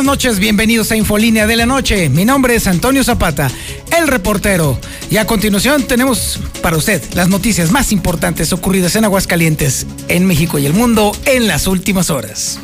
Buenas noches, bienvenidos a Infolínea de la Noche. Mi nombre es Antonio Zapata, el reportero. Y a continuación tenemos para usted las noticias más importantes ocurridas en Aguascalientes, en México y el mundo en las últimas horas.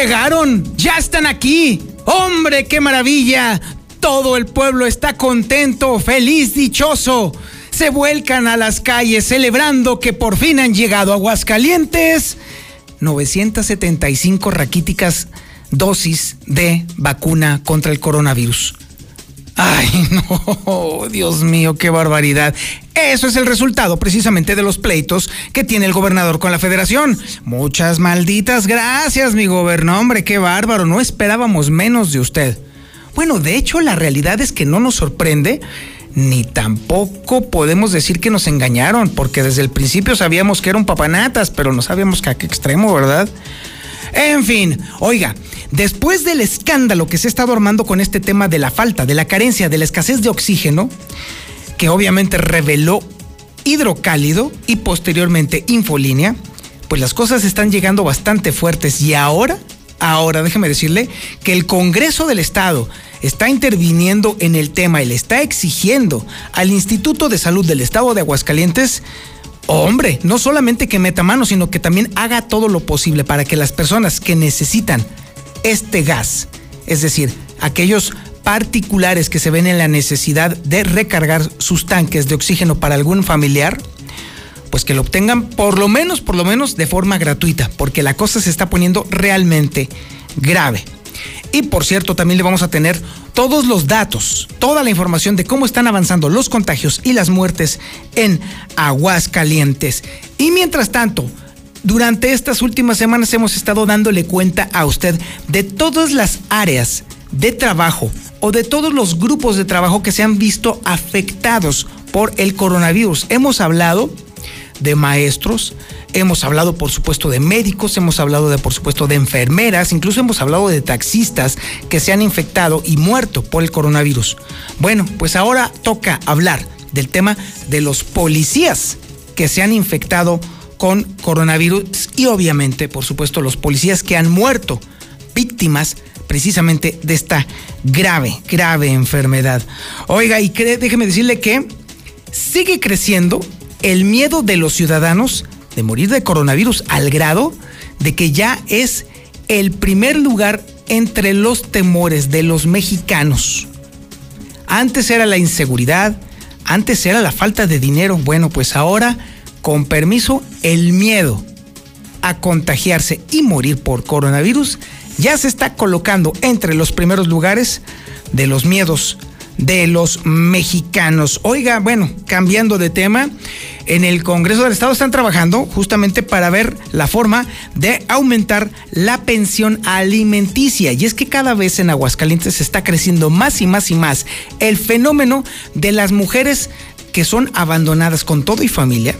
Llegaron, ya están aquí. Hombre, qué maravilla. Todo el pueblo está contento, feliz, dichoso. Se vuelcan a las calles celebrando que por fin han llegado a Aguascalientes 975 raquíticas dosis de vacuna contra el coronavirus. Ay, no, Dios mío, qué barbaridad. Eso es el resultado precisamente de los pleitos que tiene el gobernador con la federación. Muchas malditas gracias, mi gobernador. Hombre, qué bárbaro. No esperábamos menos de usted. Bueno, de hecho, la realidad es que no nos sorprende ni tampoco podemos decir que nos engañaron, porque desde el principio sabíamos que era un papanatas, pero no sabíamos que a qué extremo, ¿verdad? En fin, oiga, después del escándalo que se está armando con este tema de la falta, de la carencia, de la escasez de oxígeno, que obviamente reveló hidrocálido y posteriormente infolínea, pues las cosas están llegando bastante fuertes. Y ahora, ahora déjeme decirle que el Congreso del Estado está interviniendo en el tema y le está exigiendo al Instituto de Salud del Estado de Aguascalientes hombre, no solamente que meta mano, sino que también haga todo lo posible para que las personas que necesitan este gas, es decir, aquellos particulares que se ven en la necesidad de recargar sus tanques de oxígeno para algún familiar, pues que lo obtengan por lo menos, por lo menos de forma gratuita, porque la cosa se está poniendo realmente grave. Y por cierto, también le vamos a tener todos los datos, toda la información de cómo están avanzando los contagios y las muertes en Aguascalientes. Y mientras tanto, durante estas últimas semanas hemos estado dándole cuenta a usted de todas las áreas de trabajo o de todos los grupos de trabajo que se han visto afectados por el coronavirus. Hemos hablado de maestros, hemos hablado por supuesto de médicos, hemos hablado de por supuesto de enfermeras, incluso hemos hablado de taxistas que se han infectado y muerto por el coronavirus. Bueno, pues ahora toca hablar del tema de los policías que se han infectado con coronavirus y obviamente por supuesto los policías que han muerto víctimas precisamente de esta grave, grave enfermedad. Oiga, y déjeme decirle que sigue creciendo el miedo de los ciudadanos de morir de coronavirus al grado de que ya es el primer lugar entre los temores de los mexicanos. Antes era la inseguridad, antes era la falta de dinero. Bueno, pues ahora, con permiso, el miedo a contagiarse y morir por coronavirus ya se está colocando entre los primeros lugares de los miedos de los mexicanos. Oiga, bueno, cambiando de tema, en el Congreso del Estado están trabajando justamente para ver la forma de aumentar la pensión alimenticia. Y es que cada vez en Aguascalientes está creciendo más y más y más el fenómeno de las mujeres que son abandonadas con todo y familia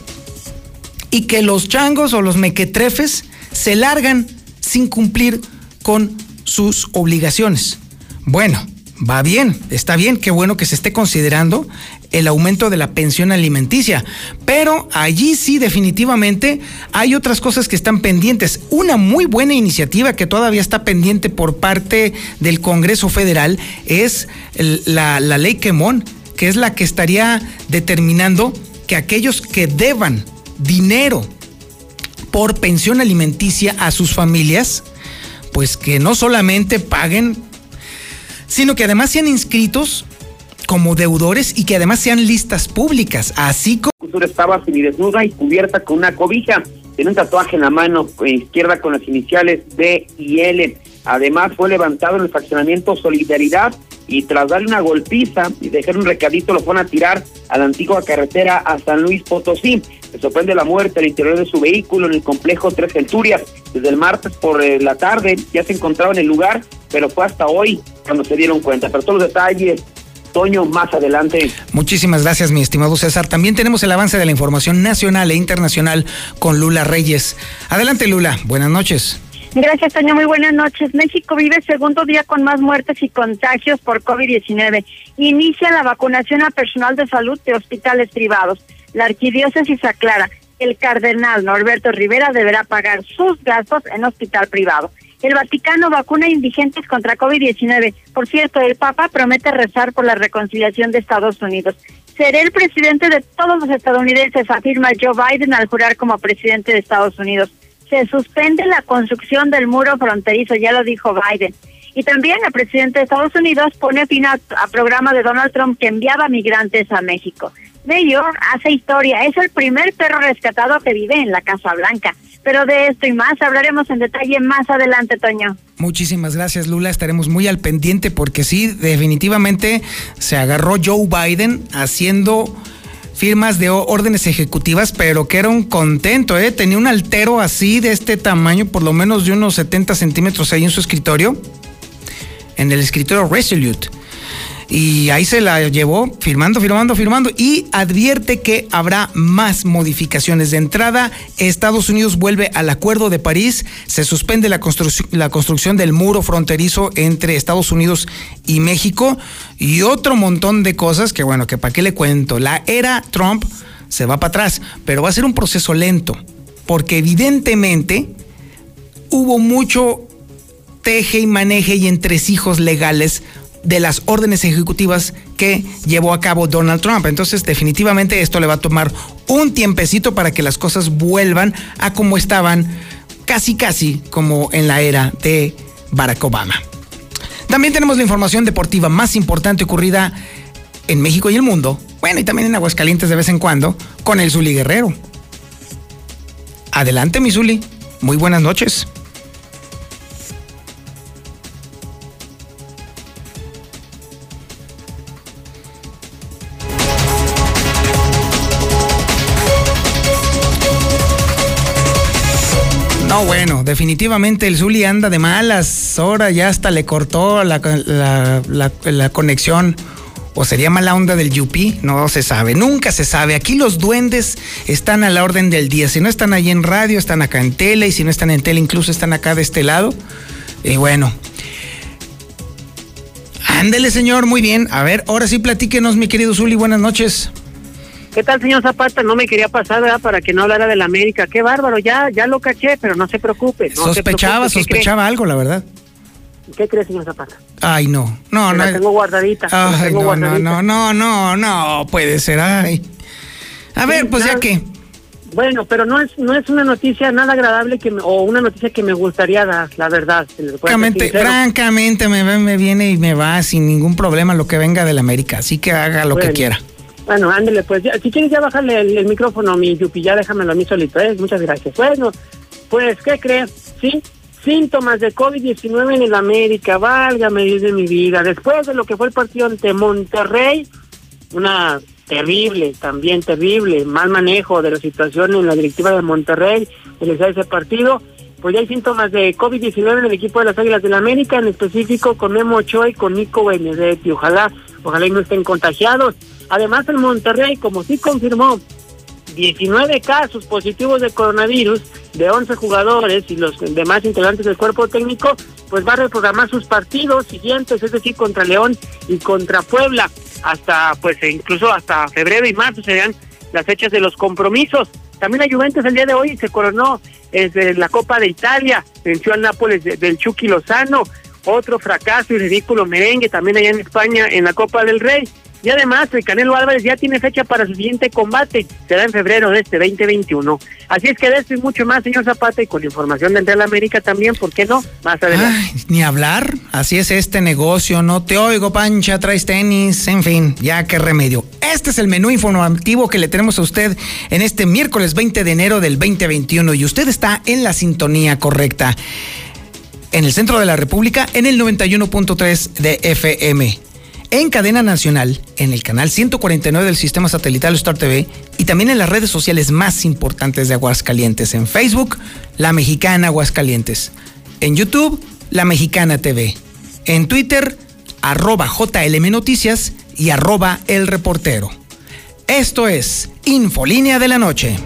y que los changos o los mequetrefes se largan sin cumplir con sus obligaciones. Bueno, va bien, está bien, qué bueno que se esté considerando el aumento de la pensión alimenticia, pero allí sí definitivamente hay otras cosas que están pendientes. Una muy buena iniciativa que todavía está pendiente por parte del Congreso Federal es la, la ley Quemón, que es la que estaría determinando que aquellos que deban dinero por pensión alimenticia a sus familias, pues que no solamente paguen, sino que además sean inscritos como deudores y que además sean listas públicas, así como... Estaba semidesnuda y cubierta con una cobija, tiene un tatuaje en la mano izquierda con las iniciales D y L. Además fue levantado en el fraccionamiento Solidaridad y tras darle una golpiza y dejar un recadito lo fueron a tirar a la antigua carretera a San Luis Potosí. Se sorprende la muerte al interior de su vehículo en el complejo Tres Centurias. Desde el martes por eh, la tarde ya se encontraba en el lugar, pero fue hasta hoy cuando se dieron cuenta. Pero todos los detalles, Toño, más adelante. Muchísimas gracias, mi estimado César. También tenemos el avance de la información nacional e internacional con Lula Reyes. Adelante, Lula. Buenas noches. Gracias, Toño. Muy buenas noches. México vive segundo día con más muertes y contagios por COVID-19. Inicia la vacunación a personal de salud de hospitales privados. La arquidiócesis aclara, el cardenal Norberto Rivera deberá pagar sus gastos en hospital privado. El Vaticano vacuna indigentes contra COVID-19. Por cierto, el Papa promete rezar por la reconciliación de Estados Unidos. Seré el presidente de todos los estadounidenses, afirma Joe Biden al jurar como presidente de Estados Unidos se suspende la construcción del muro fronterizo, ya lo dijo Biden. Y también el presidente de Estados Unidos pone fin a, programa de Donald Trump que enviaba migrantes a México. Mayor hace historia, es el primer perro rescatado que vive en la Casa Blanca. Pero de esto y más hablaremos en detalle más adelante, Toño. Muchísimas gracias, Lula. Estaremos muy al pendiente porque sí, definitivamente se agarró Joe Biden haciendo firmas de órdenes ejecutivas, pero que era un contento, ¿eh? Tenía un altero así de este tamaño, por lo menos de unos 70 centímetros ahí en su escritorio, en el escritorio Resolute y ahí se la llevó firmando, firmando, firmando y advierte que habrá más modificaciones de entrada. Estados Unidos vuelve al Acuerdo de París, se suspende la, la construcción del muro fronterizo entre Estados Unidos y México y otro montón de cosas que bueno, que para qué le cuento. La era Trump se va para atrás, pero va a ser un proceso lento, porque evidentemente hubo mucho teje y maneje y entresijos legales de las órdenes ejecutivas que llevó a cabo Donald Trump. Entonces, definitivamente esto le va a tomar un tiempecito para que las cosas vuelvan a como estaban, casi casi como en la era de Barack Obama. También tenemos la información deportiva más importante ocurrida en México y el mundo, bueno, y también en Aguascalientes de vez en cuando, con el Zuli Guerrero. Adelante, mi Zuli. Muy buenas noches. Definitivamente el Zuli anda de malas. Ahora ya hasta le cortó la, conexión. ¿O sería mala onda del Yupi? No se sabe, nunca se sabe. Aquí los duendes están a la orden del día. Si no están ahí en radio, están acá en tele. Y si no están en tele, incluso están acá de este lado. Y bueno. Ándele, señor, muy bien. A ver, ahora sí platíquenos, mi querido Zuli. Buenas noches. ¿Qué tal, señor Zapata? No me quería pasar, ¿verdad? Para que no hablara de la América. Qué bárbaro, ya, ya lo caché, pero no se preocupe. sospechaba, sospechaba algo, la verdad. ¿Qué crees, señor Zapata? Ay, no, no, no. La tengo guardadita. Ay, no, no, no, no, no, no, puede ser, ay. A ver, pues ya que. Bueno, pero no es no es una noticia nada agradable que o una noticia que me gustaría dar, la verdad. Francamente, francamente me, me viene y me va sin ningún problema lo que venga de la América, así que haga lo que quiera. Bueno, ándele, pues ya, si quieres ya bajarle el, micrófono a mi Yupi, ya déjamelo a mí solito, ¿eh? Muchas gracias. Bueno, pues, ¿qué crees? Sí, síntomas de COVID-19 en el América, válgame Dios de mi vida. Después de lo que fue el partido ante Monterrey, una terrible, también terrible, mal manejo de la situación en la directiva de Monterrey, en ese partido, pues ya hay síntomas de COVID-19 en el equipo de las Águilas del América, en específico con Memo Ochoa y con Nico Benedetti. Ojalá, ojalá y no estén contagiados. Además, en Monterrey, como sí confirmó 19 casos positivos de coronavirus de 11 jugadores y los demás integrantes del cuerpo técnico, pues va a reprogramar sus partidos siguientes, es decir, contra León y contra Puebla, hasta pues e incluso hasta febrero y marzo serían las fechas de los compromisos. También la Juventus el día de hoy se coronó desde la Copa de Italia, venció al Nápoles del Chucky Lozano, otro fracaso y ridículo merengue también allá en España en la Copa del Rey. Y además, el Canelo Álvarez ya tiene fecha para su siguiente combate. Será en febrero de este 2021. Así es que de esto y mucho más, señor Zapata, y con información de Entre América también, ¿por qué no? Más adelante. ni hablar. Así es este negocio. No te oigo, Pancha, traes tenis. En fin, ya qué remedio. Este es el menú informativo que le tenemos a usted en este miércoles 20 de enero del 2021. Y usted está en la sintonía correcta. En el centro de la República, en el 91.3 de FM en cadena nacional, en el canal 149 del sistema satelital Star TV y también en las redes sociales más importantes de Aguascalientes. En Facebook, La Mexicana Aguascalientes. En YouTube, La Mexicana TV. En Twitter, arroba JLM Noticias y arroba El Reportero. Esto es Infolínea de la Noche.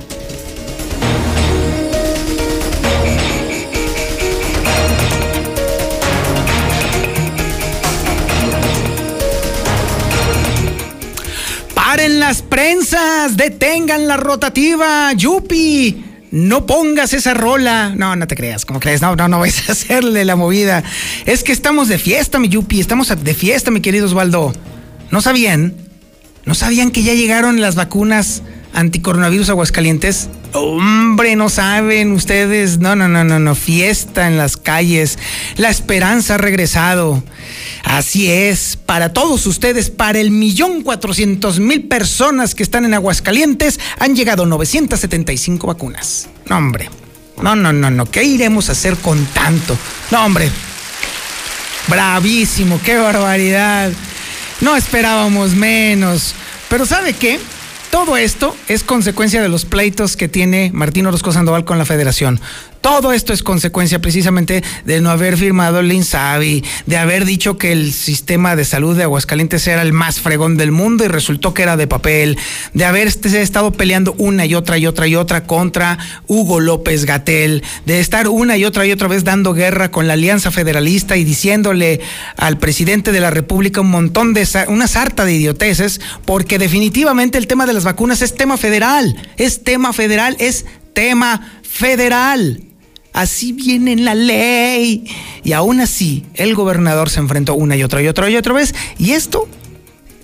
Las prensas, detengan la rotativa, Yupi. No pongas esa rola. No, no te creas, ¿cómo crees? No, no, no vais a hacerle la movida. Es que estamos de fiesta, mi Yupi. Estamos de fiesta, mi querido Osvaldo. ¿No sabían? ¿No sabían que ya llegaron las vacunas anticoronavirus Aguascalientes? Hombre, no saben ustedes. No, no, no, no, no. Fiesta en las calles. La esperanza ha regresado. Así es, para todos ustedes, para el millón cuatrocientos mil personas que están en Aguascalientes, han llegado 975 vacunas. No, hombre. No, no, no, no. ¿Qué iremos a hacer con tanto? No, hombre. Bravísimo, qué barbaridad. No esperábamos menos. Pero ¿sabe qué? Todo esto es consecuencia de los pleitos que tiene Martín Orozco Sandoval con la federación. Todo esto es consecuencia precisamente de no haber firmado el de haber dicho que el sistema de salud de Aguascalientes era el más fregón del mundo y resultó que era de papel, de haber estado peleando una y otra y otra y otra contra Hugo López Gatel, de estar una y otra y otra vez dando guerra con la Alianza Federalista y diciéndole al presidente de la República un montón de una sarta de idioteces, porque definitivamente el tema de las vacunas es tema federal, es tema federal, es tema federal. Así viene en la ley. Y aún así, el gobernador se enfrentó una y otra y otra y otra vez. Y esto,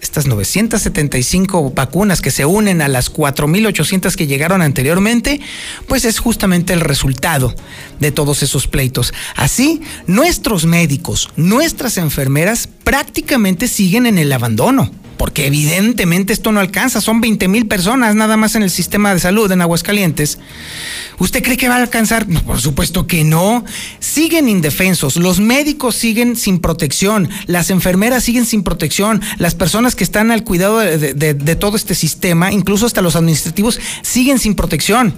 estas 975 vacunas que se unen a las 4.800 que llegaron anteriormente, pues es justamente el resultado de todos esos pleitos. Así, nuestros médicos, nuestras enfermeras prácticamente siguen en el abandono porque evidentemente esto no alcanza, son 20 mil personas nada más en el sistema de salud en Aguascalientes. ¿Usted cree que va a alcanzar? Por supuesto que no. Siguen indefensos, los médicos siguen sin protección, las enfermeras siguen sin protección, las personas que están al cuidado de, todo este sistema, incluso hasta los administrativos, siguen sin protección.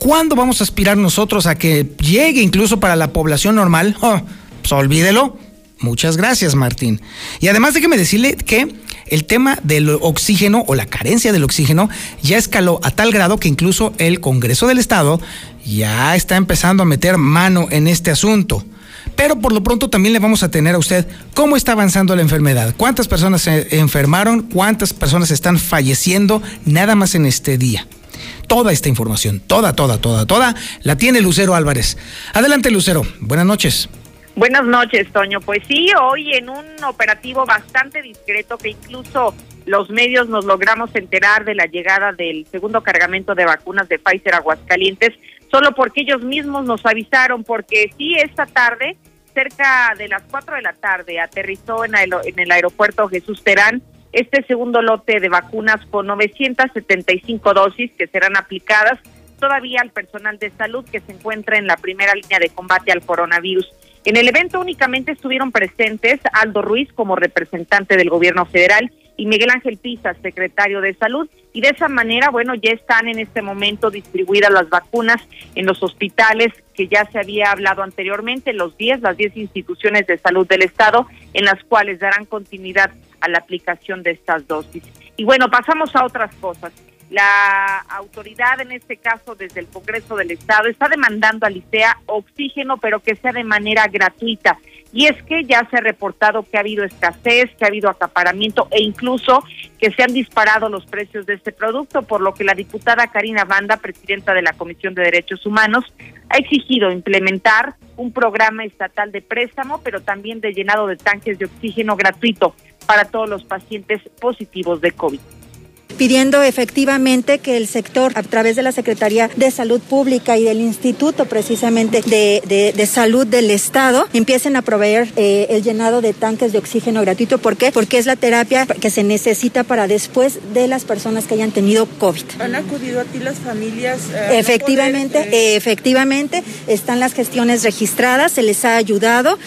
¿Cuándo vamos a aspirar nosotros a que llegue incluso para la población normal? Oh, pues olvídelo. Muchas gracias, Martín. Y además déjeme decirle que el tema del oxígeno o la carencia del oxígeno ya escaló a tal grado que incluso el Congreso del Estado ya está empezando a meter mano en este asunto. Pero por lo pronto también le vamos a tener a usted cómo está avanzando la enfermedad, cuántas personas se enfermaron, cuántas personas están falleciendo nada más en este día. Toda esta información, toda, toda, toda, toda, la tiene Lucero Álvarez. Adelante Lucero, buenas noches. Buenas noches, Toño. Pues sí, hoy en un operativo bastante discreto que incluso los medios nos logramos enterar de la llegada del segundo cargamento de vacunas de Pfizer Aguascalientes, solo porque ellos mismos nos avisaron, porque sí, esta tarde, cerca de las 4 de la tarde, aterrizó en, en el aeropuerto Jesús Terán este segundo lote de vacunas con 975 dosis que serán aplicadas todavía al personal de salud que se encuentra en la primera línea de combate al coronavirus. En el evento únicamente estuvieron presentes Aldo Ruiz como representante del gobierno federal y Miguel Ángel Pisa, secretario de Salud, y de esa manera, bueno, ya están en este momento distribuidas las vacunas en los hospitales que ya se había hablado anteriormente, los 10, las 10 instituciones de salud del Estado, en las cuales darán continuidad a la aplicación de estas dosis. Y bueno, pasamos a otras cosas. La autoridad, en este caso desde el Congreso del Estado, está demandando a Licea oxígeno, pero que sea de manera gratuita. Y es que ya se ha reportado que ha habido escasez, que ha habido acaparamiento e incluso que se han disparado los precios de este producto, por lo que la diputada Karina Banda, presidenta de la Comisión de Derechos Humanos, ha exigido implementar un programa estatal de préstamo, pero también de llenado de tanques de oxígeno gratuito para todos los pacientes positivos de COVID. Pidiendo efectivamente que el sector, a través de la Secretaría de Salud Pública y del Instituto precisamente de, de, Salud del Estado, empiecen a proveer eh, el llenado de tanques de oxígeno gratuito. ¿Por qué? Porque es la terapia que se necesita para después de las personas que hayan tenido COVID. ¿Han acudido a ti las familias? Eh, efectivamente, eh, efectivamente, están las gestiones registradas, se les ha ayudado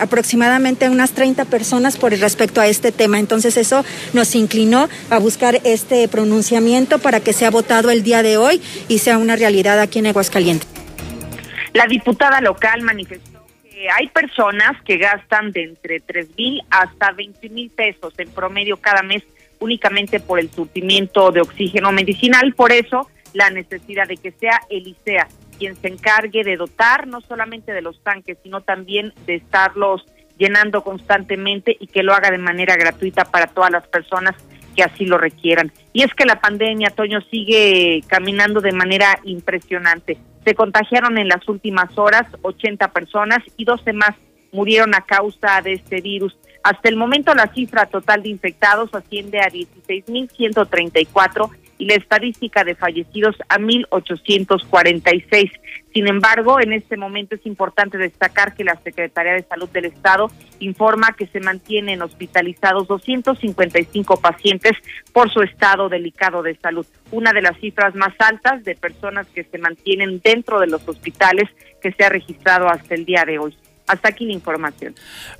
aproximadamente unas 30 personas por respecto a este tema. Entonces eso nos inclinó a buscar este pronunciamiento para que sea votado el día de hoy y sea una realidad aquí en Aguascalientes. La diputada local manifestó que hay personas que gastan de entre tres mil hasta 20 mil pesos en promedio cada mes únicamente por el surtimiento de oxígeno medicinal. Por eso, la necesidad de que sea Elisea quien se encargue de dotar no solamente de los tanques, sino también de estarlos llenando constantemente y que lo haga de manera gratuita para todas las personas que así lo requieran. Y es que la pandemia, Toño, sigue caminando de manera impresionante. Se contagiaron en las últimas horas 80 personas y 12 más murieron a causa de este virus. Hasta el momento la cifra total de infectados asciende a 16.134 y la estadística de fallecidos a 1.846. Sin embargo, en este momento es importante destacar que la Secretaría de Salud del Estado informa que se mantienen hospitalizados 255 pacientes por su estado delicado de salud, una de las cifras más altas de personas que se mantienen dentro de los hospitales que se ha registrado hasta el día de hoy. Hasta aquí la información.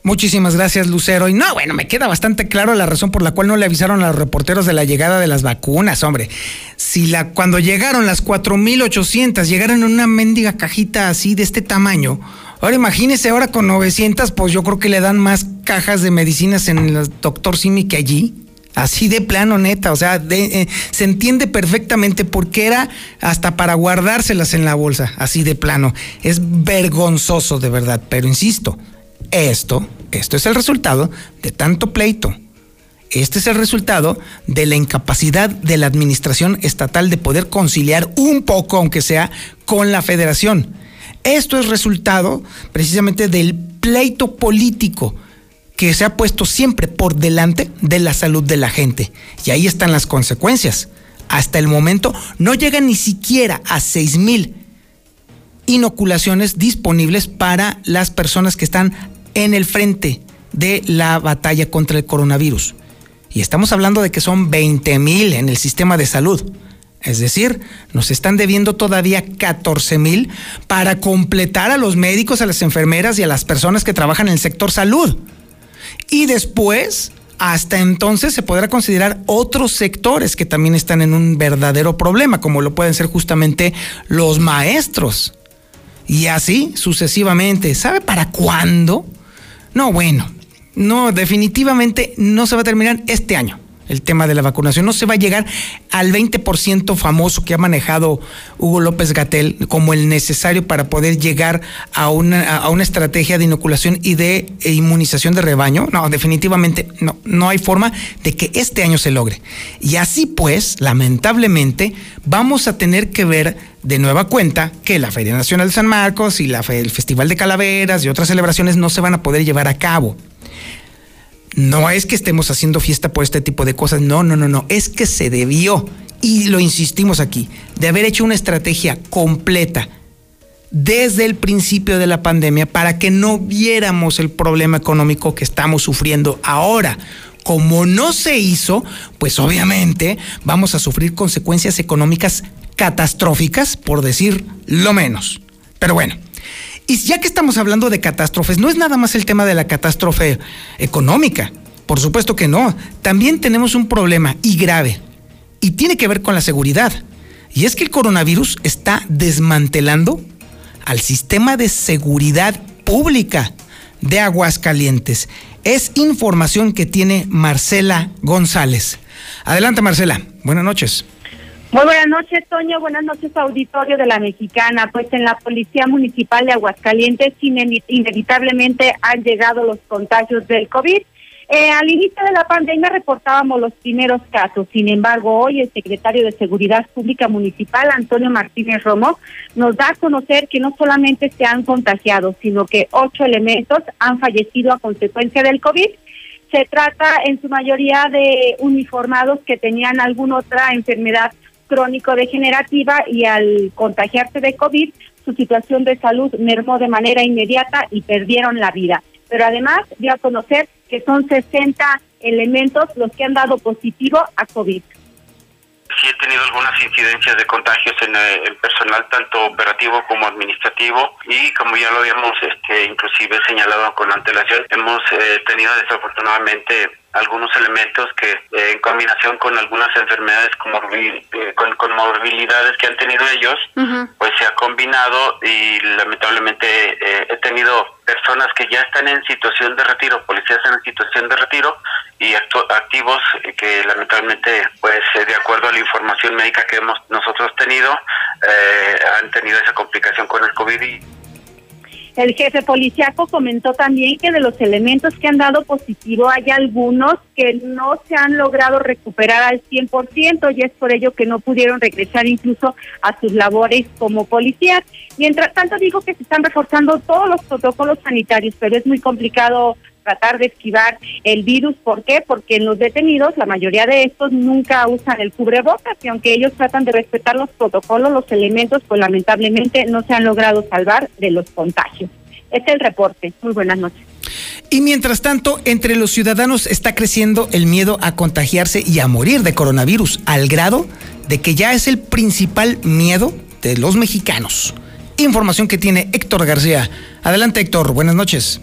Muchísimas gracias, Lucero. Y no, bueno, me queda bastante claro la razón por la cual no le avisaron a los reporteros de la llegada de las vacunas, hombre. Si la cuando llegaron las 4800 llegaron en una mendiga cajita así de este tamaño, ahora imagínese ahora con 900, pues yo creo que le dan más cajas de medicinas en el doctor Simi que allí. Así de plano, neta. O sea, eh, se entiende perfectamente por qué era hasta para guardárselas en la bolsa. Así de plano. Es vergonzoso, de verdad. Pero insisto, esto, esto es el resultado de tanto pleito. Este es el resultado de la incapacidad de la administración estatal de poder conciliar un poco, aunque sea, con la federación. Esto es resultado precisamente del pleito político que se ha puesto siempre por delante de la salud de la gente. Y ahí están las consecuencias. Hasta el momento no llegan ni siquiera a 6 mil inoculaciones disponibles para las personas que están en el frente de la batalla contra el coronavirus. Y estamos hablando de que son 20 mil en el sistema de salud. Es decir, nos están debiendo todavía 14 mil para completar a los médicos, a las enfermeras y a las personas que trabajan en el sector salud. Y después, hasta entonces se podrá considerar otros sectores que también están en un verdadero problema, como lo pueden ser justamente los maestros. Y así sucesivamente. ¿Sabe para cuándo? No, bueno, no, definitivamente no se va a terminar este año el tema de la vacunación. No se va a llegar al 20% famoso que ha manejado Hugo López Gatel como el necesario para poder llegar a una, a una estrategia de inoculación y de inmunización de rebaño. No, definitivamente no, no hay forma de que este año se logre. Y así pues, lamentablemente, vamos a tener que ver de nueva cuenta que la Feria Nacional de San Marcos y la, el Festival de Calaveras y otras celebraciones no se van a poder llevar a cabo. No es que estemos haciendo fiesta por este tipo de cosas, no, no, no, no, es que se debió, y lo insistimos aquí, de haber hecho una estrategia completa desde el principio de la pandemia para que no viéramos el problema económico que estamos sufriendo ahora. Como no se hizo, pues obviamente vamos a sufrir consecuencias económicas catastróficas, por decir lo menos. Pero bueno, y ya que estamos hablando de catástrofes, no es nada más el tema de la catástrofe económica. Por supuesto que no. También tenemos un problema y grave. Y tiene que ver con la seguridad. Y es que el coronavirus está desmantelando al sistema de seguridad pública de Aguascalientes. Es información que tiene Marcela González. Adelante, Marcela. Buenas noches. Muy buenas noches, Toño. Buenas noches, auditorio de la Mexicana. Pues en la Policía Municipal de Aguascalientes inevitablemente han llegado los contagios del COVID. Eh, al inicio de la pandemia reportábamos los primeros casos. Sin embargo, hoy el secretario de Seguridad Pública Municipal, Antonio Martínez Romo, nos da a conocer que no solamente se han contagiado, sino que ocho elementos han fallecido a consecuencia del COVID Se trata en su mayoría de uniformados que tenían alguna otra enfermedad crónico-degenerativa y al contagiarse de COVID, su situación de salud mermó de manera inmediata y perdieron la vida. Pero además dio a conocer que son 60 elementos los que han dado positivo a COVID sí he tenido algunas incidencias de contagios en eh, el personal tanto operativo como administrativo y como ya lo habíamos este, inclusive señalado con antelación, hemos eh, tenido desafortunadamente algunos elementos que eh, en combinación con algunas enfermedades con, con, morbilidades que han tenido ellos, pues se ha combinado y lamentablemente he tenido personas que ya están en situación de retiro, policías en situación de retiro y activos que lamentablemente, pues de acuerdo a la información médica que hemos nosotros tenido, eh, han tenido esa complicación con el COVID y el jefe policiaco comentó también que de los elementos que han dado positivo hay algunos que no se han logrado recuperar al 100% y es por ello que no pudieron regresar incluso a sus labores como policías. Mientras tanto digo que se están reforzando todos los protocolos sanitarios, pero es muy complicado tratar de esquivar el virus. ¿Por qué? Porque en los detenidos, la mayoría de estos nunca usan el cubrebocas y aunque ellos tratan de respetar los protocolos, los elementos, pues lamentablemente no se han logrado salvar de los contagios. Este es el reporte. Muy buenas noches. Y mientras tanto, entre los ciudadanos está creciendo el miedo a contagiarse y a morir de coronavirus, al grado de que ya es el principal miedo de los mexicanos. Información que tiene Héctor García. Adelante Héctor, buenas noches.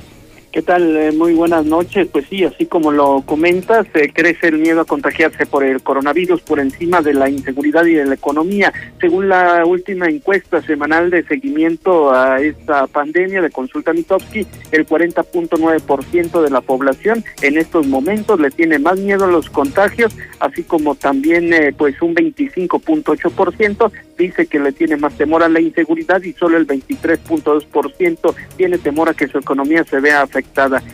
¿Qué tal? Eh, muy buenas noches. Pues sí, así como lo comentas, eh, crece el miedo a contagiarse por el coronavirus por encima de la inseguridad y de la economía. Según la última encuesta semanal de seguimiento a esta pandemia de Consulta Mitowski, el 40.9% de la población en estos momentos le tiene más miedo a los contagios, así como también eh, pues un 25.8% dice que le tiene más temor a la inseguridad y solo el 23.2% tiene temor a que su economía se vea afectada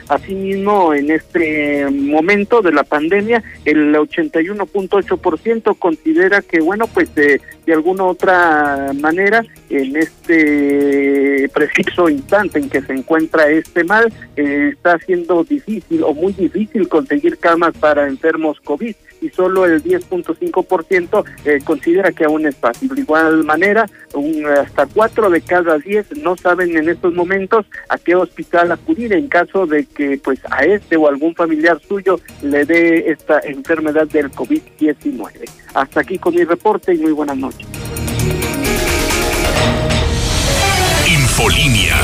Asimismo, en este momento de la pandemia, el 81.8% considera que, bueno, pues de, de alguna otra manera, en este preciso instante en que se encuentra este mal, eh, está siendo difícil o muy difícil conseguir camas para enfermos COVID y solo el 10.5% eh, considera que aún es fácil. De igual manera, hasta 4 de cada 10 no saben en estos momentos a qué hospital acudir en caso de que pues a este o algún familiar suyo le dé esta enfermedad del COVID-19. Hasta aquí con mi reporte y muy buenas noches. Infolinia.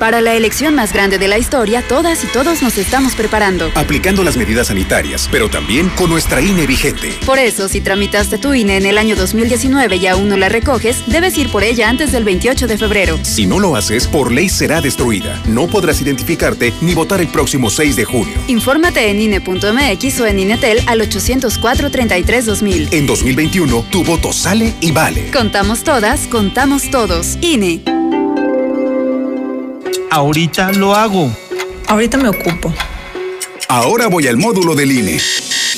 Para la elección más grande de la historia, todas y todos nos estamos preparando. Aplicando las medidas sanitarias, pero también con nuestra INE vigente. Por eso, si tramitaste tu INE en el año 2019 y aún no la recoges, debes ir por ella antes del 28 de febrero. Si no lo haces, por ley será destruida. No podrás identificarte ni votar el próximo 6 de junio. Infórmate en INE.mx o en INETEL al 804-33-2000. En 2021, tu voto sale y vale. Contamos todas, contamos todos. INE. Ahorita lo hago. Ahorita me ocupo. Ahora voy al módulo del INE.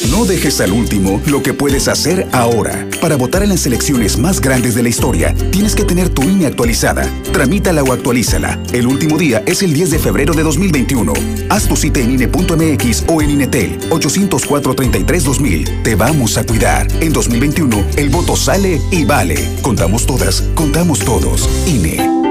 No dejes al último lo que puedes hacer ahora. Para votar en las elecciones más grandes de la historia, tienes que tener tu INE actualizada. Tramítala o actualízala. El último día es el 10 de febrero de 2021. Haz tu cita en INE.mx o en INETEL 804-33-2000. Te vamos a cuidar. En 2021, el voto sale y vale. Contamos todas, contamos todos. INE.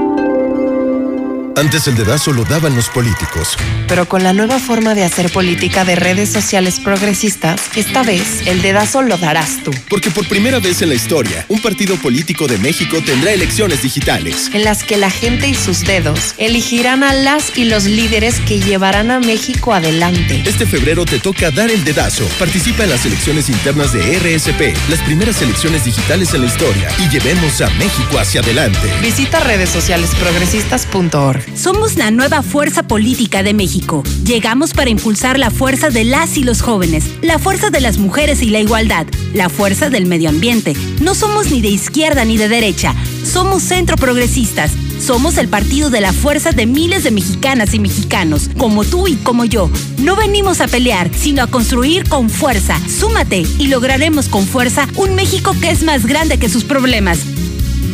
Antes el dedazo lo daban los políticos. Pero con la nueva forma de hacer política de redes sociales progresistas, esta vez el dedazo lo darás tú. Porque por primera vez en la historia, un partido político de México tendrá elecciones digitales. En las que la gente y sus dedos elegirán a las y los líderes que llevarán a México adelante. Este febrero te toca dar el dedazo. Participa en las elecciones internas de RSP, las primeras elecciones digitales en la historia, y llevemos a México hacia adelante. Visita redes sociales progresistas.org. Somos la nueva fuerza política de México. Llegamos para impulsar la fuerza de las y los jóvenes, la fuerza de las mujeres y la igualdad, la fuerza del medio ambiente. No somos ni de izquierda ni de derecha, somos centro progresistas. Somos el partido de la fuerza de miles de mexicanas y mexicanos, como tú y como yo. No venimos a pelear, sino a construir con fuerza. Súmate y lograremos con fuerza un México que es más grande que sus problemas.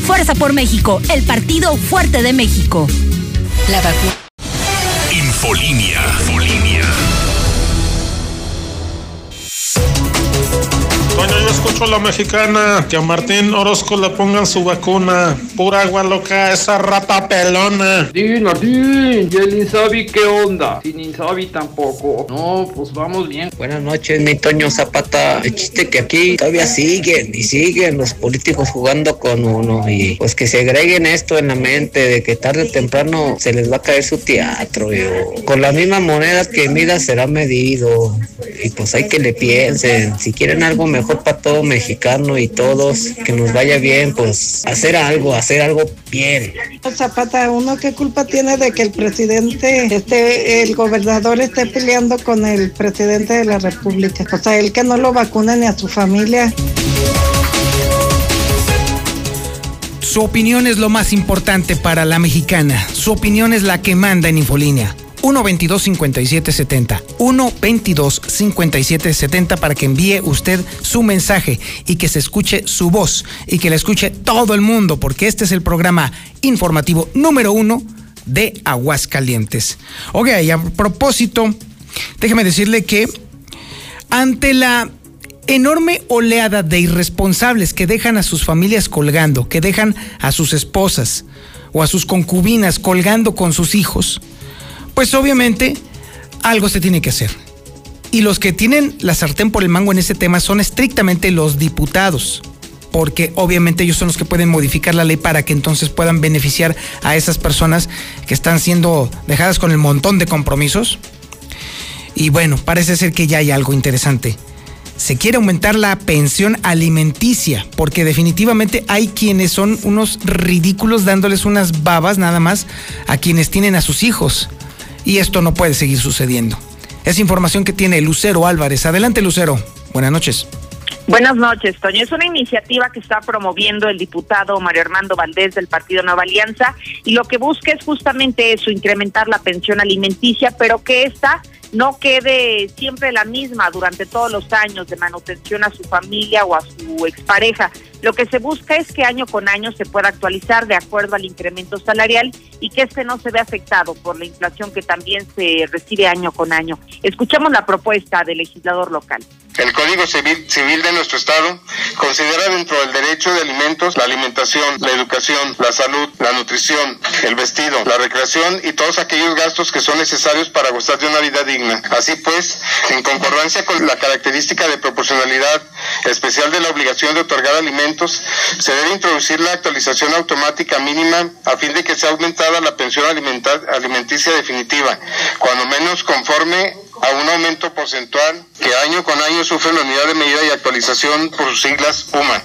Fuerza por México, el partido fuerte de México. La vacuna Infolinia. Infolinia. Yo escucho la mexicana, que a Martín Orozco le pongan su vacuna. Pura agua loca, esa rata pelona. Martín, Martín, ¿y el Insabi qué onda? Sin Insabi tampoco. No, pues vamos bien. Buenas noches, mi Toño Zapata. El chiste que aquí todavía siguen y siguen los políticos jugando con uno y pues que se agreguen esto en la mente de que tarde o temprano se les va a caer su teatro. y, con la misma moneda que mida será medido y pues hay que le piensen. Si quieren algo mejor para todo mexicano y todos, que nos vaya bien, pues hacer algo, hacer algo bien. Zapata, ¿uno qué culpa tiene de que el presidente, esté, el gobernador esté peleando con el presidente de la República? O sea, él que no lo vacuna ni a su familia. Su opinión es lo más importante para la mexicana. Su opinión es la que manda en Infolínea. 1-22-5770. 1-22-5770 para que envíe usted su mensaje y que se escuche su voz y que le escuche todo el mundo, porque este es el programa informativo número uno de Aguascalientes. Ok, y a propósito, déjeme decirle que ante la enorme oleada de irresponsables que dejan a sus familias colgando, que dejan a sus esposas o a sus concubinas colgando con sus hijos, pues obviamente algo se tiene que hacer. Y los que tienen la sartén por el mango en ese tema son estrictamente los diputados, porque obviamente ellos son los que pueden modificar la ley para que entonces puedan beneficiar a esas personas que están siendo dejadas con el montón de compromisos. Y bueno, parece ser que ya hay algo interesante. Se quiere aumentar la pensión alimenticia, porque definitivamente hay quienes son unos ridículos dándoles unas babas nada más a quienes tienen a sus hijos y esto no puede seguir sucediendo. Es información que tiene Lucero Álvarez. Adelante, Lucero. Buenas noches. Buenas noches, Toño. Es una iniciativa que está promoviendo el diputado Mario Armando Valdés del Partido Nueva Alianza y lo que busca es justamente eso, incrementar la pensión alimenticia, pero que esta no quede siempre la misma durante todos los años de manutención a su familia o a su expareja. Lo que se busca es que año con año se pueda actualizar de acuerdo al incremento salarial y que este no se vea afectado por la inflación que también se recibe año con año. Escuchamos la propuesta del legislador local. El Código Civil, Civil de nuestro Estado considera dentro del derecho de alimentos la alimentación, la educación, la salud, la nutrición, el vestido, la recreación y todos aquellos gastos que son necesarios para gozar de una vida digna. Así pues, en concordancia con la característica de proporcionalidad especial de la obligación de otorgar alimentos, se debe introducir la actualización automática mínima a fin de que sea aumentada la pensión alimenticia definitiva, cuando menos conforme a un aumento porcentual que año con año sufre la unidad de medida y actualización por sus siglas UMA.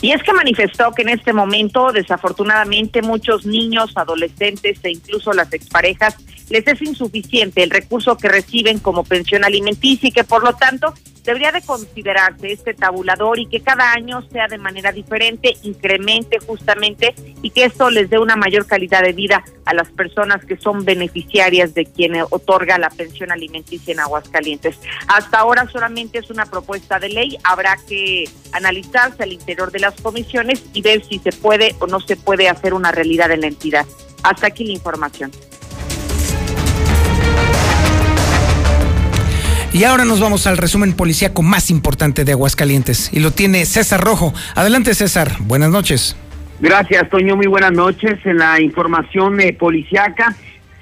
Y es que manifestó que en este momento, desafortunadamente, muchos niños, adolescentes e incluso las exparejas les es insuficiente el recurso que reciben como pensión alimenticia y que por lo tanto debería de considerarse este tabulador y que cada año sea de manera diferente, incremente justamente y que esto les dé una mayor calidad de vida a las personas que son beneficiarias de quien otorga la pensión alimenticia en Aguascalientes. Hasta ahora solamente es una propuesta de ley, habrá que analizarse al interior de las comisiones y ver si se puede o no se puede hacer una realidad en la entidad. Hasta aquí la información. Y ahora nos vamos al resumen policíaco más importante de Aguascalientes y lo tiene César Rojo. Adelante César, buenas noches. Gracias Toño, muy buenas noches. En la información eh, policíaca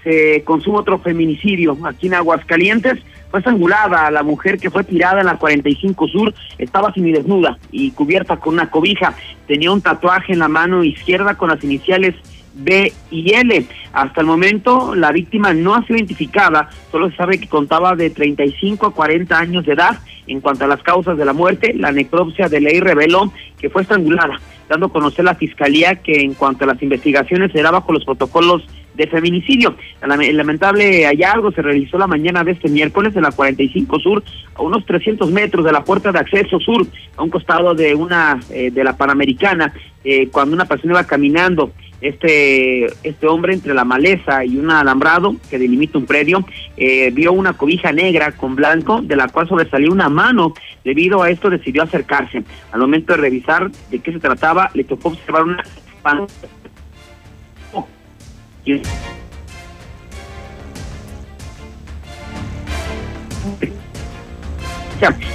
se consume otro feminicidio aquí en Aguascalientes. Fue estrangulada la mujer que fue tirada en la 45 Sur, estaba desnuda y cubierta con una cobija. Tenía un tatuaje en la mano izquierda con las iniciales B y L. Hasta el momento la víctima no ha sido identificada, solo se sabe que contaba de 35 a 40 años de edad. En cuanto a las causas de la muerte, la necropsia de ley reveló que fue estrangulada, dando a conocer la fiscalía que en cuanto a las investigaciones será bajo los protocolos de feminicidio. El lamentable hallazgo se realizó la mañana de este miércoles en la 45 Sur, a unos 300 metros de la puerta de acceso sur, a un costado de una eh, de la Panamericana, eh, cuando una persona iba caminando este, este hombre entre la maleza y un alambrado que delimita un predio, eh, vio una cobija negra con blanco de la cual sobresalía una mano. Debido a esto decidió acercarse. Al momento de revisar de qué se trataba, le tocó observar una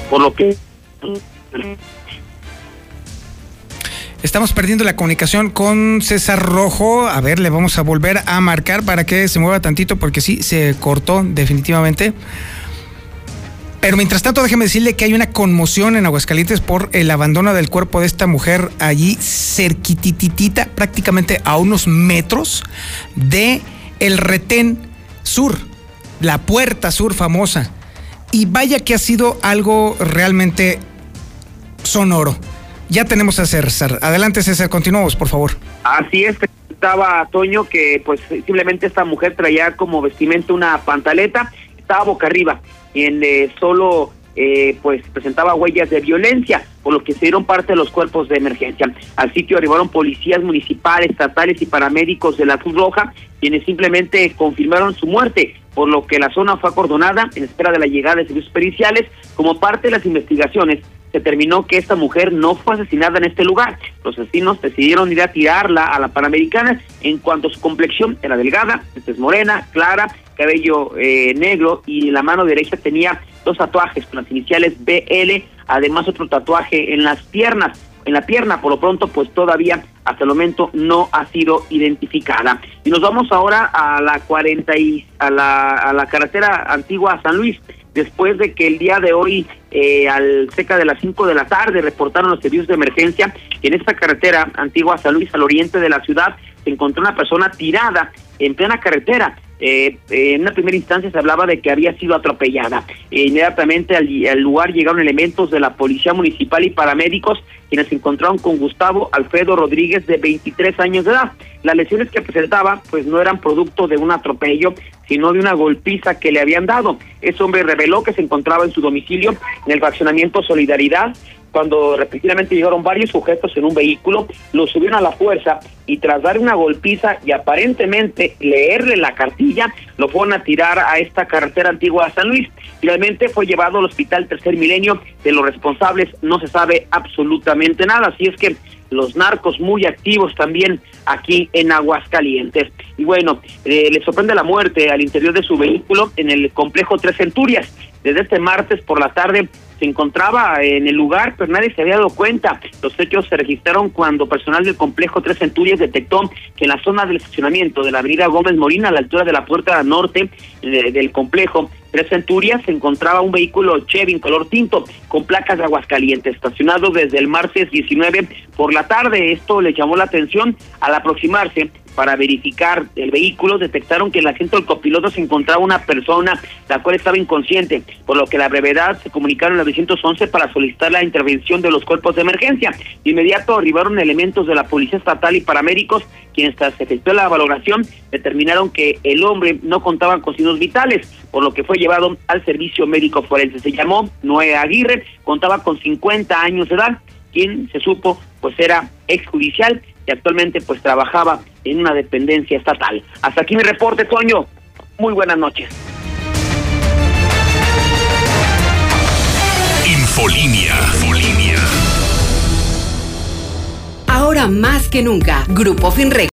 por lo que... Estamos perdiendo la comunicación con César Rojo. A ver, le vamos a volver a marcar para que se mueva tantito porque sí, se cortó definitivamente. Pero mientras tanto, déjeme decirle que hay una conmoción en Aguascalientes por el abandono del cuerpo de esta mujer allí cerquititita, prácticamente a unos metros de el retén sur, la puerta sur famosa. Y vaya que ha sido algo realmente sonoro. Ya tenemos a César. Adelante, César, continuamos, por favor. Así es, estaba Toño que pues simplemente esta mujer traía como vestimenta una pantaleta, estaba boca arriba, en eh, solo eh, pues presentaba huellas de violencia, por lo que se dieron parte de los cuerpos de emergencia. Al sitio arribaron policías municipales, estatales y paramédicos de la Cruz Roja, quienes simplemente confirmaron su muerte, por lo que la zona fue acordonada en espera de la llegada de servicios periciales como parte de las investigaciones determinó que esta mujer no fue asesinada en este lugar. Los asesinos decidieron ir a tirarla a la Panamericana en cuanto a su complexión era delgada, es morena, clara, cabello eh, negro y la mano derecha tenía dos tatuajes con las iniciales BL, además otro tatuaje en las piernas. En la pierna, por lo pronto, pues todavía hasta el momento no ha sido identificada. Y nos vamos ahora a la 40 y a la, a la carretera antigua San Luis después de que el día de hoy, eh, al cerca de las 5 de la tarde, reportaron los servicios de emergencia que en esta carretera antigua San Luis, al oriente de la ciudad, se encontró una persona tirada en plena carretera. Eh, en una primera instancia se hablaba de que había sido atropellada. E inmediatamente al, al, lugar llegaron elementos de la Policía Municipal y paramédicos quienes se encontraron con Gustavo Alfredo Rodríguez de 23 años de edad. Las lesiones que presentaba pues no eran producto de un atropello, sino de una golpiza que le habían dado. Ese hombre reveló que se encontraba en su domicilio en el fraccionamiento Solidaridad cuando repetidamente llegaron varios sujetos en un vehículo, lo subieron a la fuerza y tras dar una golpiza y aparentemente leerle la cartilla, lo fueron a tirar a esta carretera antigua de San Luis. Finalmente fue llevado al hospital Tercer Milenio. De los responsables no se sabe absolutamente nada, así es que los narcos muy activos también aquí en Aguascalientes. Y bueno, eh, le sorprende la muerte al interior de su vehículo en el complejo Tres Centurias. Desde este martes por la tarde se encontraba en el lugar, pero nadie se había dado cuenta. Los hechos se registraron cuando personal del complejo Tres Centurias detectó que en la zona del estacionamiento de la avenida Gómez Molina, a la altura de la puerta norte del complejo Tres Centurias, se encontraba un vehículo Chevy en color tinto con placas de Aguascalientes, estacionado desde el martes 19 por la tarde. Esto le llamó la atención al aproximarse para verificar el vehículo, detectaron que en el asiento del copiloto se encontraba una persona la cual estaba inconsciente, por lo que la brevedad se comunicaron a 911 para solicitar la intervención de los cuerpos de emergencia. De inmediato arribaron elementos de la Policía Estatal y paramédicos, quienes tras efectuó la valoración determinaron que el hombre no contaba con signos vitales, por lo que fue llevado al servicio médico forense. Se llamó Noé Aguirre, contaba con 50 años de edad, quien se supo pues era exjudicial y actualmente pues trabajaba en una dependencia estatal. Hasta aquí mi reporte, Toño. Muy buenas noches. Infolinia. Infolinia. Ahora más que nunca, Grupo Finrec.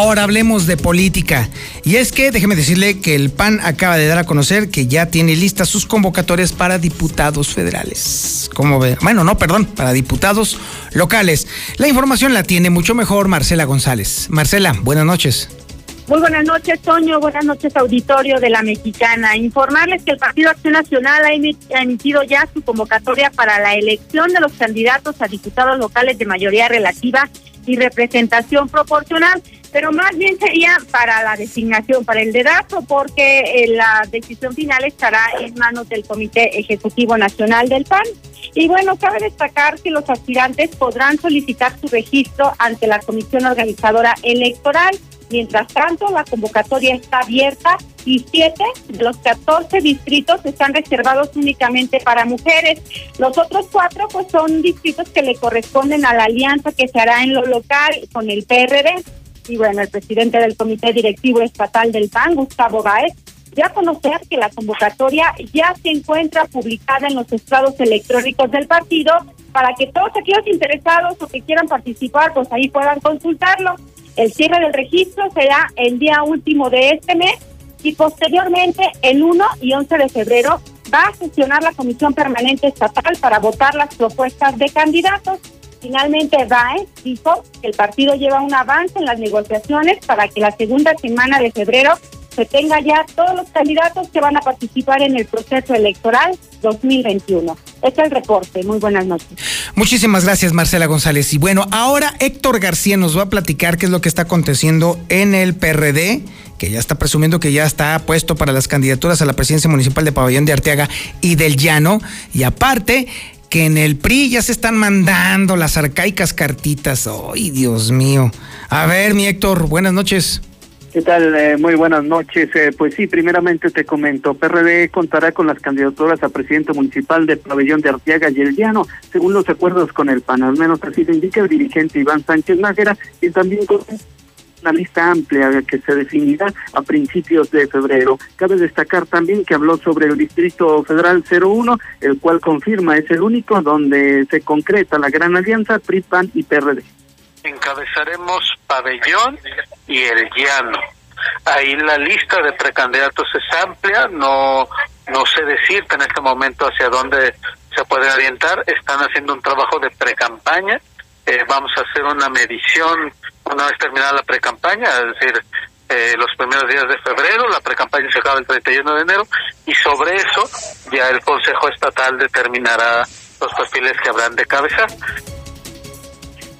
Ahora hablemos de política. Y es que déjeme decirle que el PAN acaba de dar a conocer que ya tiene listas sus convocatorias para diputados federales. ¿Cómo ve? Bueno, no, perdón, para diputados locales. La información la tiene mucho mejor Marcela González. Marcela, buenas noches. Muy buenas noches, Toño. Buenas noches, auditorio de la Mexicana. Informarles que el Partido Acción Nacional ha emitido ya su convocatoria para la elección de los candidatos a diputados locales de mayoría relativa y representación proporcional pero más bien sería para la designación, para el dedazo, porque eh, la decisión final estará en manos del Comité Ejecutivo Nacional del PAN. Y bueno, cabe destacar que los aspirantes podrán solicitar su registro ante la Comisión Organizadora Electoral. Mientras tanto, la convocatoria está abierta y siete de los 14 distritos están reservados únicamente para mujeres. Los otros cuatro pues son distritos que le corresponden a la alianza que se hará en lo local con el PRD y bueno, el presidente del Comité Directivo Estatal del PAN, Gustavo Baez, ya a conocer que la convocatoria ya se encuentra publicada en los estados electrónicos del partido para que todos aquellos interesados o que quieran participar, pues ahí puedan consultarlo. El cierre del registro será el día último de este mes y posteriormente el 1 y 11 de febrero va a sesionar la Comisión Permanente Estatal para votar las propuestas de candidatos. Finalmente, BAE dijo que el partido lleva un avance en las negociaciones para que la segunda semana de febrero se tenga ya todos los candidatos que van a participar en el proceso electoral 2021. Este es el reporte. Muy buenas noches. Muchísimas gracias, Marcela González. Y bueno, ahora Héctor García nos va a platicar qué es lo que está aconteciendo en el PRD, que ya está presumiendo que ya está puesto para las candidaturas a la presidencia municipal de Pabellón de Arteaga y del Llano. Y aparte, que en el PRI ya se están mandando las arcaicas cartitas. ¡Ay, Dios mío! A ver, mi Héctor, buenas noches. ¿Qué tal? Eh, muy buenas noches. Eh, pues sí, primeramente te comento, PRD contará con las candidaturas a presidente municipal de Pabellón de Arteaga y El Llano, según los acuerdos con el PAN, al menos así lo indica el dirigente Iván Sánchez Nájera, y también con una lista amplia que se definirá a principios de febrero. Cabe destacar también que habló sobre el Distrito Federal 01, el cual confirma es el único donde se concreta la gran alianza PRI, PAN y PRD encabezaremos Pabellón y El Llano. Ahí la lista de precandidatos es amplia, no, no sé decirte en este momento hacia dónde se puede orientar. Están haciendo un trabajo de precampaña. Eh, vamos a hacer una medición una vez terminada la precampaña, es decir, eh, los primeros días de febrero, la precampaña se acaba el 31 de enero, y sobre eso ya el Consejo Estatal determinará los perfiles que habrán de cabeza.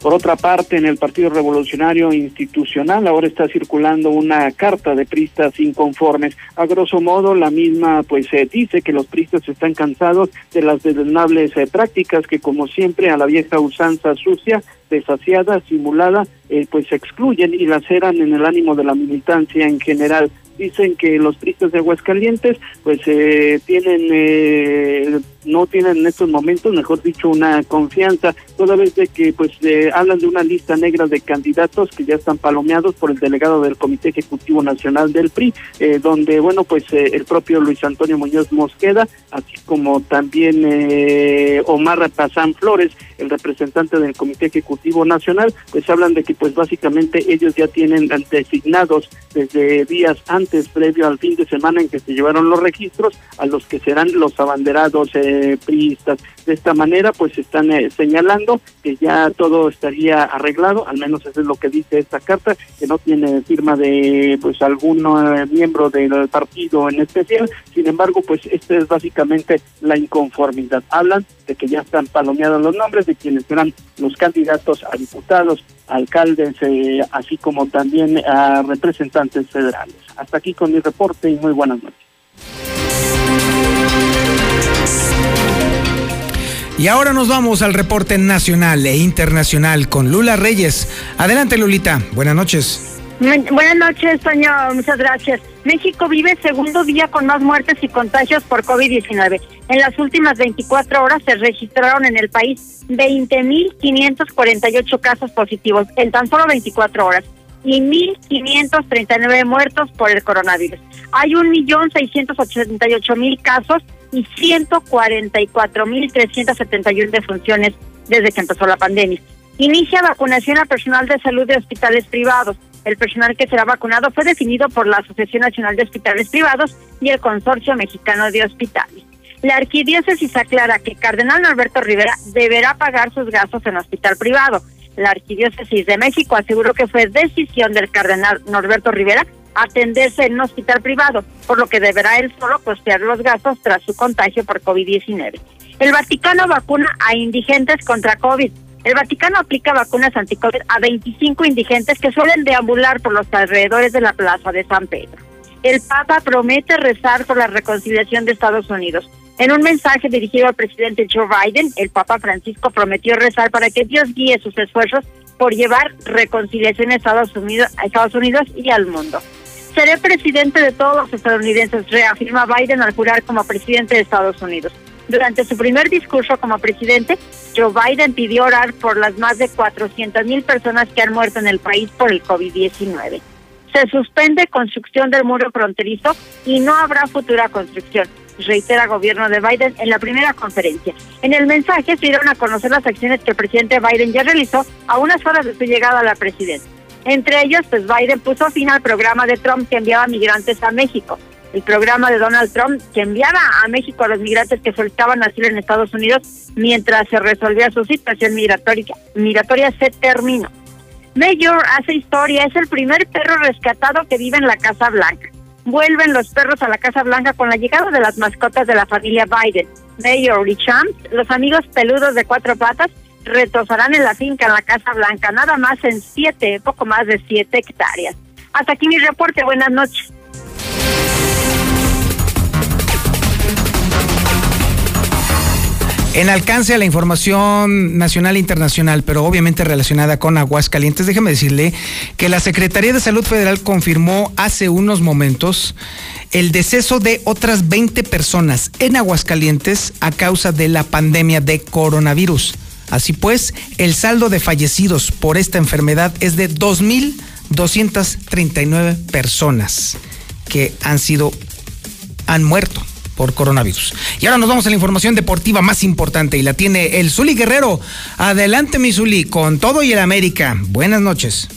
Por otra parte, en el Partido Revolucionario Institucional ahora está circulando una carta de pristas inconformes. A grosso modo, la misma pues eh, dice que los pristas están cansados de las desdenables eh, prácticas que como siempre a la vieja usanza sucia, desasiada, simulada, eh, pues excluyen y laceran en el ánimo de la militancia en general dicen que los pristas de Aguascalientes pues eh, tienen eh, no tienen en estos momentos mejor dicho una confianza. Toda vez de que pues eh, hablan de una lista negra de candidatos que ya están palomeados por el delegado del Comité Ejecutivo Nacional del PRI eh, donde bueno pues eh, el propio Luis Antonio Muñoz Mosqueda así como también eh, Omar Pazán Flores el representante del Comité Ejecutivo Nacional pues hablan de que pues básicamente ellos ya tienen designados desde días antes previo al fin de semana en que se llevaron los registros a los que serán los abanderados eh, De esta manera, pues están eh, señalando que ya todo estaría arreglado, al menos eso es lo que dice esta carta, que no tiene firma de pues algún eh, miembro del partido en especial. Sin embargo, pues esta es básicamente la inconformidad. Hablan de que ya están palomeados los nombres de quienes serán los candidatos a diputados, alcaldes, eh, así como también a representantes federales. Hasta aquí con mi reporte y muy buenas noches. Y ahora nos vamos al reporte nacional e internacional con Lula Reyes. Adelante, Lulita. Buenas noches. Buenas noches, Toño. Muchas gracias. México vive segundo día con más muertes y contagios por COVID-19. En las últimas 24 horas se registraron en el país 20.548 casos positivos en tan solo 24 horas y 1.539 muertos por el coronavirus. Hay 1.688.000 casos y 144.371 defunciones desde que empezó la pandemia. Inicia vacunación a personal de salud de hospitales privados. El personal que será vacunado fue definido por la Asociación Nacional de Hospitales Privados y el Consorcio Mexicano de Hospitales. La arquidiócesis aclara que Cardenal Norberto Rivera deberá pagar sus gastos en hospital privado. La arquidiócesis de México aseguró que fue decisión del Cardenal Norberto Rivera atenderse en un hospital privado, por lo que deberá él solo costear los gastos tras su contagio por COVID-19. El Vaticano vacuna a indigentes contra COVID. El Vaticano aplica vacunas anti-COVID a 25 indigentes que suelen deambular por los alrededores de la Plaza de San Pedro. El Papa promete rezar por la reconciliación de Estados Unidos. En un mensaje dirigido al presidente Joe Biden, el Papa Francisco prometió rezar para que Dios guíe sus esfuerzos por llevar reconciliación a Estados Unidos, a Estados Unidos y al mundo. Seré presidente de todos los estadounidenses, reafirma Biden al jurar como presidente de Estados Unidos. Durante su primer discurso como presidente, Joe Biden pidió orar por las más de 400 mil personas que han muerto en el país por el COVID-19. Se suspende construcción del muro fronterizo y no habrá futura construcción, reitera el gobierno de Biden en la primera conferencia. En el mensaje se dieron a conocer las acciones que el presidente Biden ya realizó a unas horas de su llegada a la presidencia. Entre ellos, pues Biden puso fin al programa de Trump que enviaba migrantes a México. El programa de Donald Trump que enviaba a México a los migrantes que solicitaban asilo en Estados Unidos mientras se resolvía su situación migratoria, migratoria se terminó. Mayor hace historia, es el primer perro rescatado que vive en la Casa Blanca. Vuelven los perros a la Casa Blanca con la llegada de las mascotas de la familia Biden. Mayor y Champs, los amigos peludos de cuatro patas, retosarán en la finca en la Casa Blanca, nada más en siete, poco más de siete hectáreas. Hasta aquí mi reporte, buenas noches. En alcance a la información nacional e internacional, pero obviamente relacionada con Aguascalientes, déjeme decirle que la Secretaría de Salud Federal confirmó hace unos momentos el deceso de otras 20 personas en Aguascalientes a causa de la pandemia de coronavirus. Así pues, el saldo de fallecidos por esta enfermedad es de 2.239 personas que han sido, han muerto por coronavirus. Y ahora nos vamos a la información deportiva más importante y la tiene el Zuli Guerrero. Adelante, mi Zuli, con todo y el América. Buenas noches.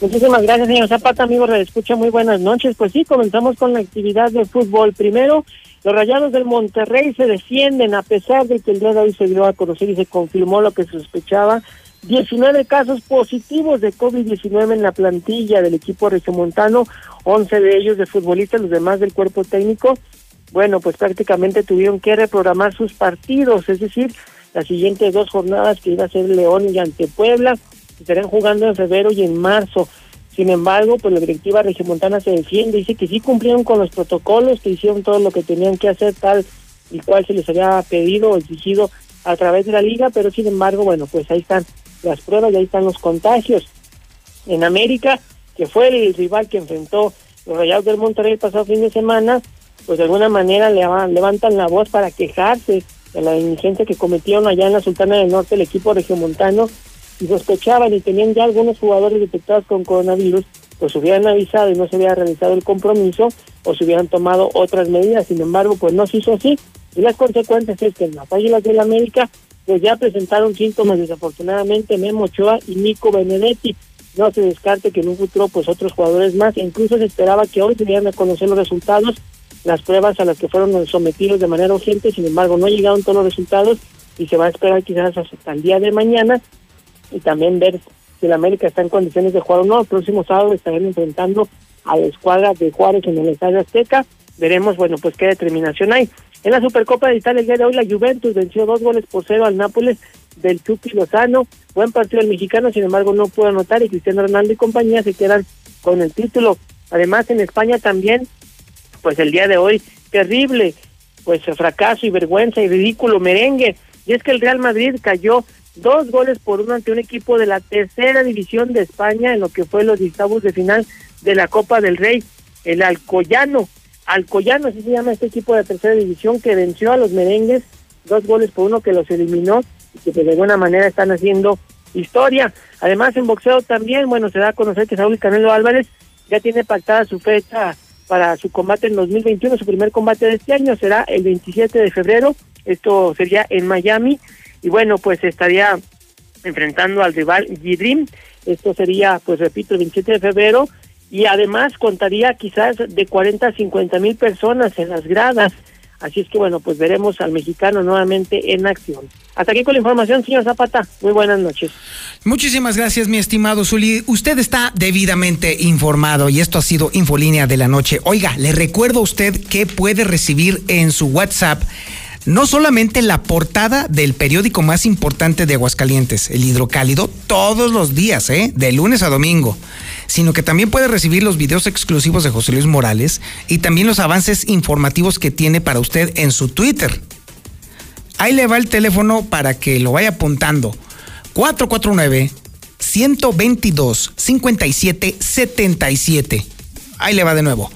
Muchísimas gracias, señor Zapata, amigos de Escucha, muy buenas noches. Pues sí, comenzamos con la actividad de fútbol. Primero, los Rayados del Monterrey se defienden a pesar de que el día de hoy se dio a conocer y se confirmó lo que sospechaba. 19 casos positivos de COVID-19 en la plantilla del equipo regiomontano, 11 de ellos de futbolistas, los demás del cuerpo técnico bueno, pues prácticamente tuvieron que reprogramar sus partidos, es decir, las siguientes dos jornadas que iba a ser León y ante Puebla, estarán jugando en febrero y en marzo. Sin embargo, pues la directiva regiomontana se defiende, dice que sí cumplieron con los protocolos, que hicieron todo lo que tenían que hacer, tal y cual se les había pedido o exigido a través de la liga, pero sin embargo, bueno, pues ahí están las pruebas y ahí están los contagios. En América, que fue el rival que enfrentó los Rayados del Monterrey el pasado fin de semana, pues de alguna manera levantan la voz para quejarse de la negligencia que cometieron allá en la Sultana del Norte el equipo regiomontano y sospechaban y tenían ya algunos jugadores detectados con coronavirus, pues hubieran avisado y no se hubiera realizado el compromiso o se hubieran tomado otras medidas. Sin embargo, pues no se hizo así y las consecuencias es que en las Águilas del América pues ya presentaron síntomas desafortunadamente Memo Ochoa y Nico Benedetti. No se descarte que en un futuro pues otros jugadores más, e incluso se esperaba que hoy se dieran a conocer los resultados las pruebas a las que fueron sometidos de manera urgente, sin embargo no llegaron todos los resultados y se va a esperar quizás hasta el día de mañana y también ver si el América está en condiciones de jugar o no. El próximo sábado estarán enfrentando a la escuadra de Juárez en el Estadio Azteca. Veremos, bueno, pues qué determinación hay. En la Supercopa de Italia el día de hoy la Juventus venció dos goles por cero al Nápoles del Chucky Lozano. Buen partido el mexicano, sin embargo no pudo anotar y Cristiano Ronaldo y compañía se quedan con el título. Además en España también pues el día de hoy, terrible, pues fracaso y vergüenza y ridículo merengue. Y es que el Real Madrid cayó dos goles por uno ante un equipo de la tercera división de España en lo que fue los dictabos de final de la Copa del Rey, el Alcoyano. Alcoyano, así se llama este equipo de tercera división que venció a los merengues, dos goles por uno que los eliminó y que de alguna manera están haciendo historia. Además, en boxeo también, bueno, se da a conocer que Saúl Canelo Álvarez ya tiene pactada su fecha para su combate en 2021. Su primer combate de este año será el 27 de febrero. Esto sería en Miami. Y bueno, pues estaría enfrentando al rival Gidrim. Esto sería, pues repito, el 27 de febrero. Y además contaría quizás de 40 a 50 mil personas en las gradas. Así es que bueno, pues veremos al mexicano nuevamente en acción. Hasta aquí con la información, señor Zapata. Muy buenas noches. Muchísimas gracias, mi estimado Zuli. Usted está debidamente informado y esto ha sido Infolínea de la Noche. Oiga, le recuerdo a usted que puede recibir en su WhatsApp no solamente la portada del periódico más importante de Aguascalientes, el Hidrocálido, todos los días, ¿eh? de lunes a domingo, sino que también puede recibir los videos exclusivos de José Luis Morales y también los avances informativos que tiene para usted en su Twitter. Ahí le va el teléfono para que lo vaya apuntando. 449 122 57 77. Ahí le va de nuevo.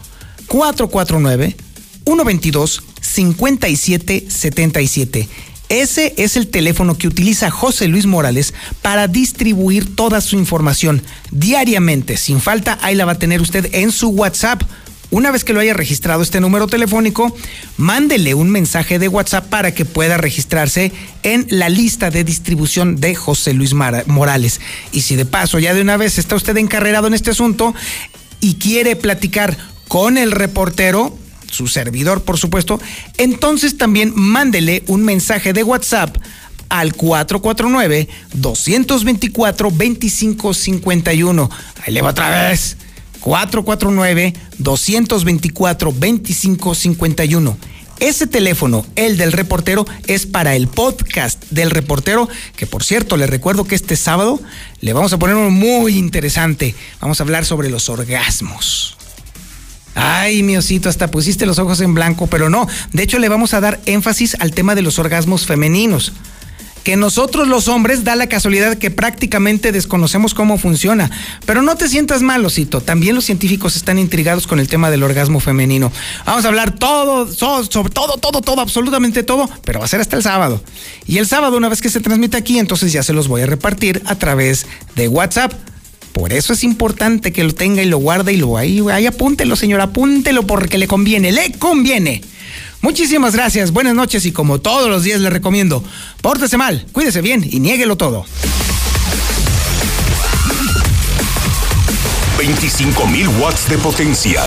449 122 57 77. Ese es el teléfono que utiliza José Luis Morales para distribuir toda su información diariamente, sin falta. Ahí la va a tener usted en su WhatsApp Una vez que lo haya registrado este número telefónico, mándele un mensaje de WhatsApp para que pueda registrarse en la lista de distribución de José Luis Morales. Y si de paso ya de una vez está usted encarrerado en este asunto y quiere platicar con el reportero, su servidor por supuesto, entonces también mándele un mensaje de WhatsApp al 449-224-2551. Ahí le va otra vez. 449-224-2551. Ese teléfono, el del reportero, es para el podcast del reportero, que por cierto, le recuerdo que este sábado le vamos a poner uno muy interesante. Vamos a hablar sobre los orgasmos. Ay, mi osito, hasta pusiste los ojos en blanco, pero no. De hecho, le vamos a dar énfasis al tema de los orgasmos femeninos que nosotros los hombres da la casualidad que prácticamente desconocemos cómo funciona. Pero no te sientas mal, Osito. También los científicos están intrigados con el tema del orgasmo femenino. Vamos a hablar todo, sobre todo, todo, todo, absolutamente todo, pero va a ser hasta el sábado. Y el sábado, una vez que se transmite aquí, entonces ya se los voy a repartir a través de WhatsApp. Por eso es importante que lo tenga y lo guarde y lo ahí, ahí apúntelo, señor, apúntelo porque le conviene, le conviene. Muchísimas gracias, buenas noches y como todos los días le recomiendo, pórtese mal, cuídese bien y niéguelo todo. 25.000 watts de potencia.